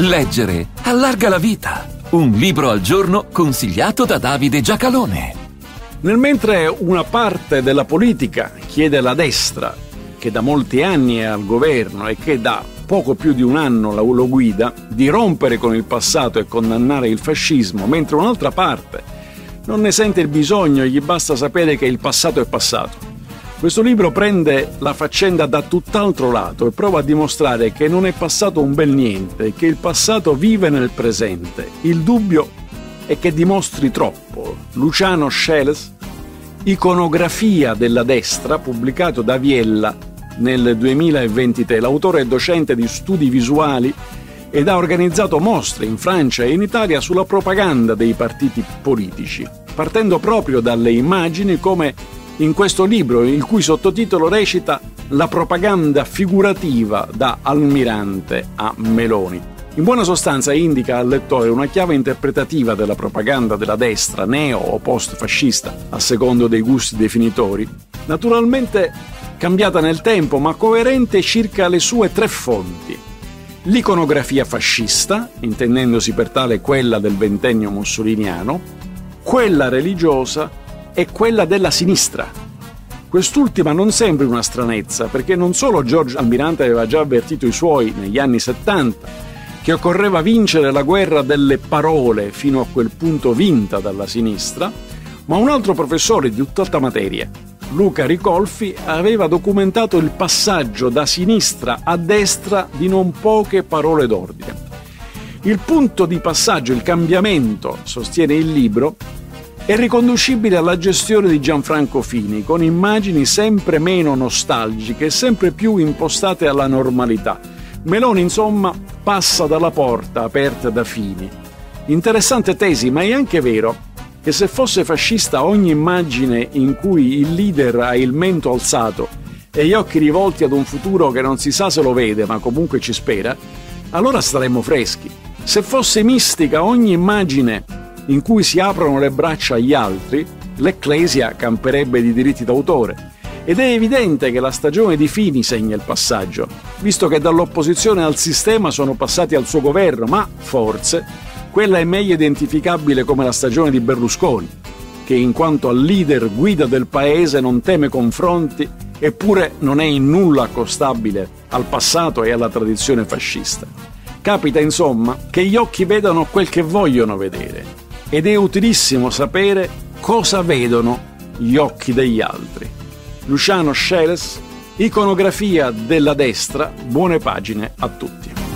Leggere allarga la vita. Un libro al giorno consigliato da Davide Giacalone. Nel mentre una parte della politica chiede alla destra, che da molti anni è al governo e che da poco più di un anno lo guida, di rompere con il passato e condannare il fascismo, mentre un'altra parte non ne sente il bisogno e gli basta sapere che il passato è passato. Questo libro prende la faccenda da tutt'altro lato e prova a dimostrare che non è passato un bel niente, che il passato vive nel presente. Il dubbio è che dimostri troppo. Luciano Scheles, Iconografia della destra, pubblicato da Viella nel 2023. L'autore è docente di studi visuali ed ha organizzato mostre in Francia e in Italia sulla propaganda dei partiti politici, partendo proprio dalle immagini come in questo libro, il cui sottotitolo recita La propaganda figurativa da Almirante a Meloni. In buona sostanza indica al lettore una chiave interpretativa della propaganda della destra, neo o post-fascista, a secondo dei gusti definitori, naturalmente cambiata nel tempo ma coerente circa le sue tre fonti. L'iconografia fascista, intendendosi per tale quella del ventennio mussoliniano, quella religiosa è quella della sinistra. Quest'ultima non sembri una stranezza, perché non solo Giorgio Almirante aveva già avvertito i suoi negli anni 70 che occorreva vincere la guerra delle parole fino a quel punto vinta dalla sinistra, ma un altro professore di tutt'altra materia, Luca Ricolfi, aveva documentato il passaggio da sinistra a destra di non poche parole d'ordine. Il punto di passaggio, il cambiamento, sostiene il libro, è riconducibile alla gestione di Gianfranco Fini, con immagini sempre meno nostalgiche e sempre più impostate alla normalità. Meloni, insomma, passa dalla porta aperta da Fini. Interessante tesi, ma è anche vero che se fosse fascista ogni immagine in cui il leader ha il mento alzato e gli occhi rivolti ad un futuro che non si sa se lo vede, ma comunque ci spera, allora staremmo freschi. Se fosse mistica ogni immagine in cui si aprono le braccia agli altri, l'Ecclesia camperebbe di diritti d'autore. Ed è evidente che la stagione di Fini segna il passaggio, visto che dall'opposizione al sistema sono passati al suo governo, ma forse quella è meglio identificabile come la stagione di Berlusconi, che in quanto al leader guida del paese non teme confronti eppure non è in nulla accostabile al passato e alla tradizione fascista. Capita insomma che gli occhi vedano quel che vogliono vedere ed è utilissimo sapere cosa vedono gli occhi degli altri. Luciano Scheles, Iconografia della destra, buone pagine a tutti.